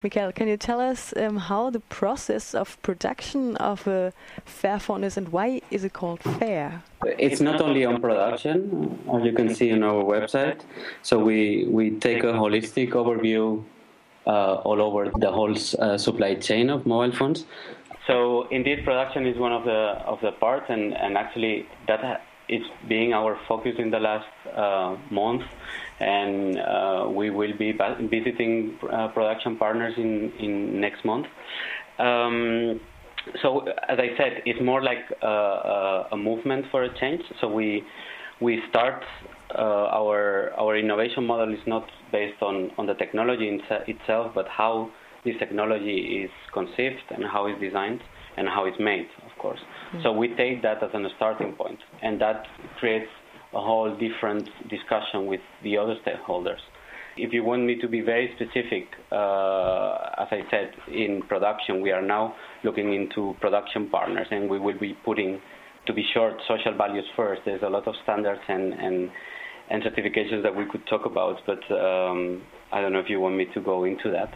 Miquel, can you tell us um, how the process of production of a Fairphone is and why is it called Fair? It's not only on production, as you can see on our website. So we, we take a holistic overview uh, all over the whole uh, supply chain of mobile phones. So indeed, production is one of the of the parts, and, and actually that is being our focus in the last uh, month and uh, we will be visiting uh, production partners in, in next month. Um, so as I said, it's more like a, a, movement for a change. So we we start uh, our our innovation model is not based on, on the technology itself, but how this technology is conceived and how it's designed and how it's made, course. Mm-hmm. So we take that as a starting point, and that creates a whole different discussion with the other stakeholders. If you want me to be very specific, uh, as I said, in production, we are now looking into production partners, and we will be putting, to be short, social values first. There's a lot of standards and, and, and certifications that we could talk about, but um, I don't know if you want me to go into that.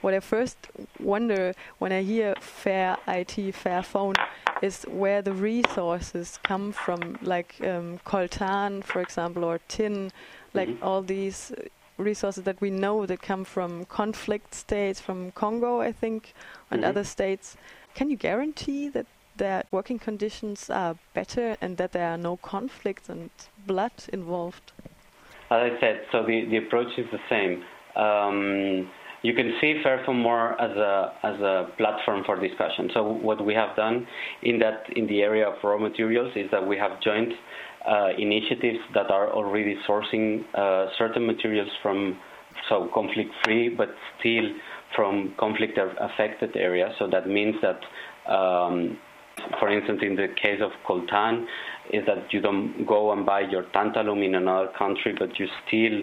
What I first wonder when I hear fair IT, fair phone, is where the resources come from, like um, coltan, for example, or tin, like mm-hmm. all these resources that we know that come from conflict states, from Congo, I think, and mm-hmm. other states. Can you guarantee that their working conditions are better and that there are no conflicts and blood involved? As I said, so the, the approach is the same. Um, you can see Fairphone more as a as a platform for discussion. So what we have done in that in the area of raw materials is that we have joined uh, initiatives that are already sourcing uh, certain materials from so conflict free, but still from conflict affected areas. So that means that. Um, for instance, in the case of coltan, is that you don't go and buy your tantalum in another country, but you still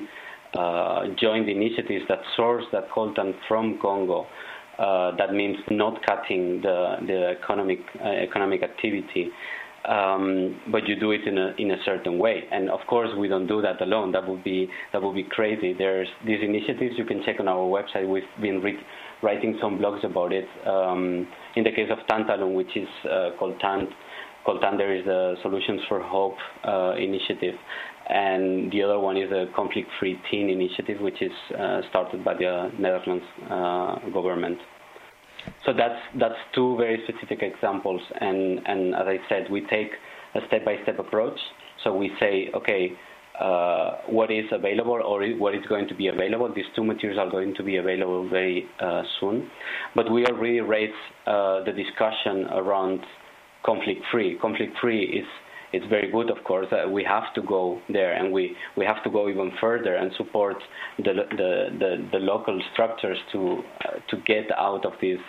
uh, joint initiatives that source that coltan from Congo. Uh, that means not cutting the, the economic uh, economic activity, um, but you do it in a in a certain way. And of course, we don't do that alone. That would be that would be crazy. There's these initiatives you can check on our website. We've been re- writing some blogs about it. Um, in the case of tantalum, which is uh, called TANT, Coltan, there is the Solutions for Hope uh, initiative, and the other one is a conflict-free tin initiative, which is uh, started by the Netherlands uh, government. So that's that's two very specific examples, and and as I said, we take a step-by-step approach. So we say, okay, uh, what is available or what is going to be available. These two materials are going to be available very uh, soon, but we already raised uh, the discussion around conflict-free. Conflict-free is it's very good, of course. Uh, we have to go there, and we, we have to go even further and support the the, the, the local structures to uh, to get out of this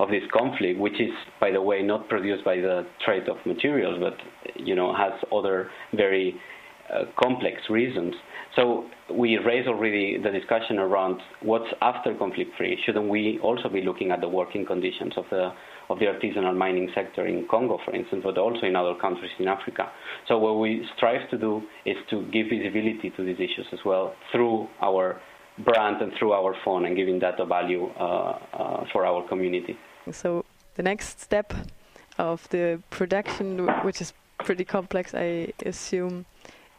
of this conflict, which is, by the way, not produced by the trade of materials, but you know has other very uh, complex reasons. So we raise already the discussion around what's after conflict free. Shouldn't we also be looking at the working conditions of the of the artisanal mining sector in Congo, for instance, but also in other countries in Africa. So what we strive to do is to give visibility to these issues as well through our brand and through our phone and giving that a value uh, uh, for our community. So the next step of the production, which is pretty complex, I assume,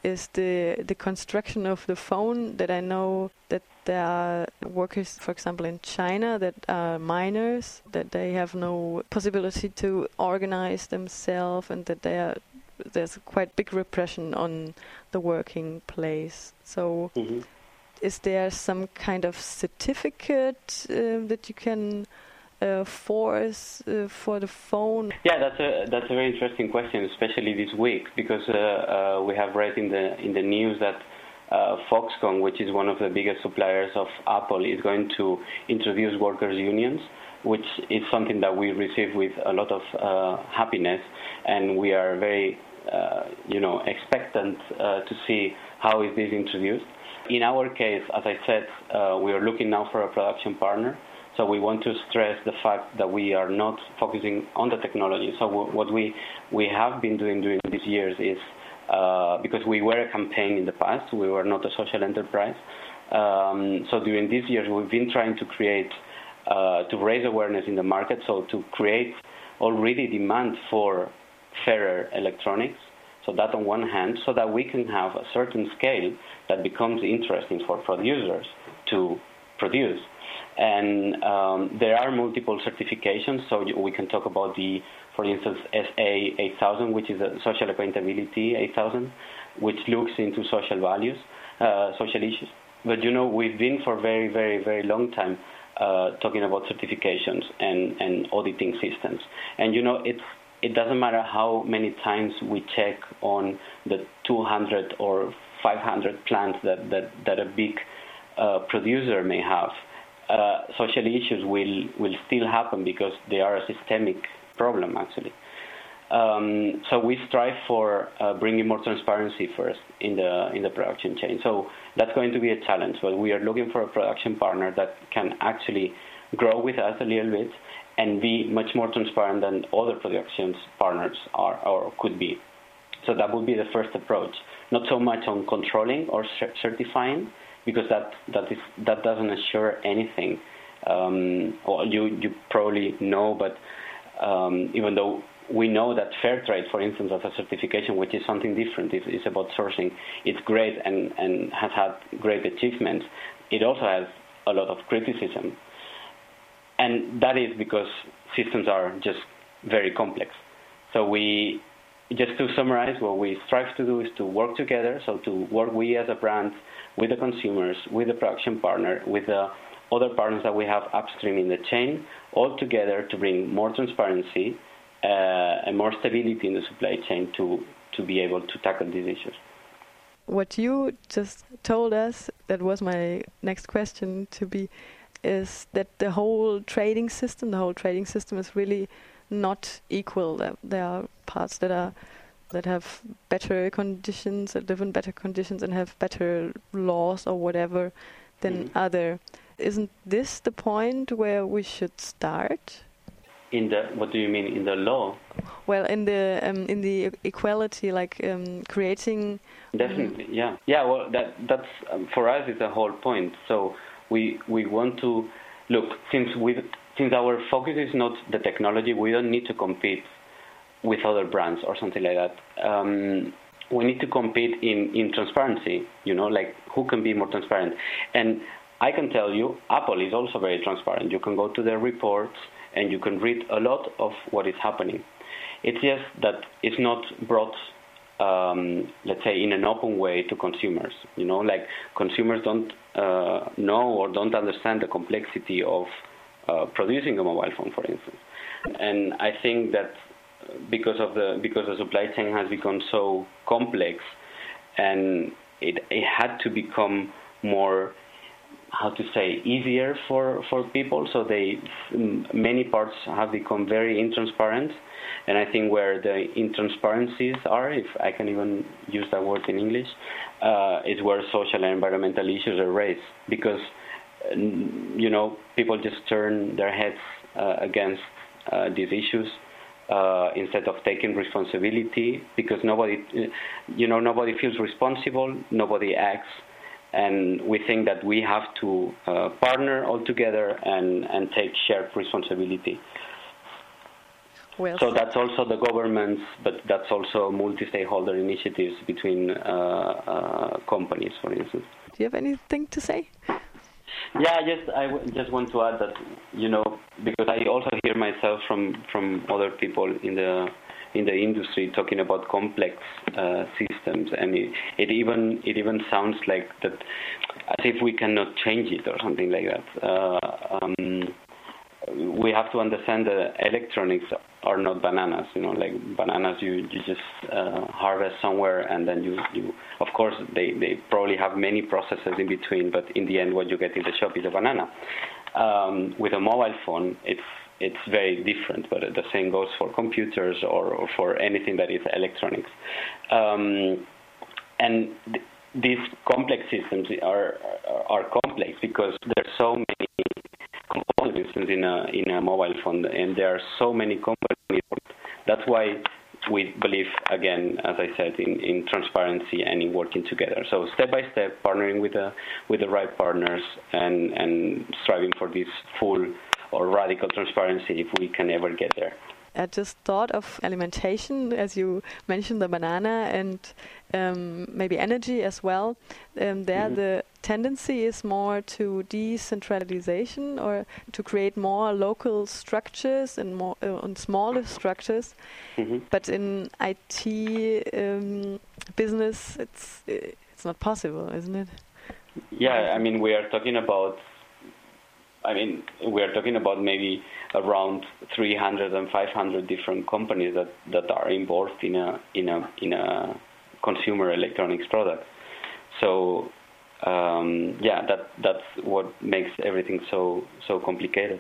is the the construction of the phone that I know that there are workers, for example, in China that are miners, that they have no possibility to organize themselves and that they are, there's quite big repression on the working place. So mm-hmm. is there some kind of certificate uh, that you can uh, force uh, for the phone? Yeah, that's a that's a very interesting question, especially this week, because uh, uh we have read in the in the news that uh, Foxconn, which is one of the biggest suppliers of Apple, is going to introduce workers' unions, which is something that we receive with a lot of happiness, and we are very, you know, expectant to see how is this introduced. In our case, as I said, we are looking now for a production partner. So we want to stress the fact that we are not focusing on the technology. So what we we have been doing during these years is uh, because we were a campaign in the past, we were not a social enterprise. Um, so during these years, we've been trying to create, uh, to raise awareness in the market, so to create already demand for fairer electronics. So that on one hand, so that we can have a certain scale that becomes interesting for producers to produce. And um, there are multiple certifications, so we can talk about the, for instance, SA 8000, which is a social accountability 8000, which looks into social values, uh, social issues. But you know, we've been for very, very, very long time uh, talking about certifications and, and auditing systems. And you know, it's it doesn't matter how many times we check on the 200 or 500 plants that, that, that a big uh, producer may have. Uh, social issues will, will still happen because they are a systemic problem, actually. Um, so we strive for uh, bringing more transparency first in the in the production chain. So that's going to be a challenge. But we are looking for a production partner that can actually grow with us a little bit and be much more transparent than other production partners are or could be. So that would be the first approach. Not so much on controlling or certifying, because that that is that doesn't assure anything. Um, well, you you probably know, but um, even though we know that fair trade, for instance, as a certification, which is something different, is, is about sourcing, it's great and, and has had great achievements. It also has a lot of criticism and that is because systems are just very complex. So we, just to summarize, what we strive to do is to work together. So to work we as a brand with the consumers, with the production partner, with the other partners that we have upstream in the chain, all together to bring more transparency uh, and more stability in the supply chain to to be able to tackle these issues. What you just told us, that was my next question to be is that the whole trading system, the whole trading system is really not equal. There are parts that are that have better conditions, that live in better conditions, and have better laws or whatever than mm. other. Isn't this the point where we should start? In the what do you mean in the law? Well, in the um, in the equality, like um, creating. Definitely, yeah, yeah. Well, that that's um, for us is the whole point. So we we want to look since we since our focus is not the technology, we don't need to compete with other brands or something like that. Um, we need to compete in, in transparency, you know, like who can be more transparent. And I can tell you, Apple is also very transparent. You can go to their reports and you can read a lot of what is happening. It's just that it's not brought um, let's say, in an open way to consumers. You know, like consumers don't uh, know or don't understand the complexity of uh, producing a mobile phone, for instance. And I think that because of the because the supply chain has become so complex, and it, it had to become more how to say easier for for people. So they many parts have become very intransparent and I think where the intransparencies are, if I can even use that word in English, uh, is where social and environmental issues are raised. Because you know people just turn their heads uh, against uh, these issues uh, instead of taking responsibility because nobody you know nobody feels responsible nobody acts and we think that we have to uh, partner all together and, and take shared responsibility well so that's also the governments, but that's also multi-stakeholder initiatives between uh, uh, companies, for instance. Do you have anything to say? Yeah, just I w- just want to add that you know because I also hear myself from from other people in the in the industry talking about complex uh, systems, and it, it, even it even sounds like that as if we cannot change it or something like that. Uh, um, we have to understand that electronics are not bananas. You know, like bananas, you you just uh, harvest somewhere, and then you you. Of course, they they probably have many processes in between, but in the end, what you get in the shop is a banana. Um, with a mobile phone, it's it's very different, but the same goes for computers or, or for anything that is electronics. Um, and th- these complex systems are are complex because there's so many components in a in a mobile phone, and there are so many companies. That's why we believe, again, as I said, in, in transparency and in working together. So step by step, partnering with the with the right partners and and striving for this full or radical transparency if we can ever get there. I just thought of alimentation, as you mentioned, the banana and um, maybe energy as well. Um, there, mm-hmm. the tendency is more to decentralization or to create more local structures and more uh, and smaller structures. Mm-hmm. But in IT um, business, it's it's not possible, isn't it? Yeah, I mean, we are talking about I mean, we are talking about maybe around 300 and 500 different companies that, that are involved in a in a in a consumer electronics product. So um, yeah, that that's what makes everything so so complicated.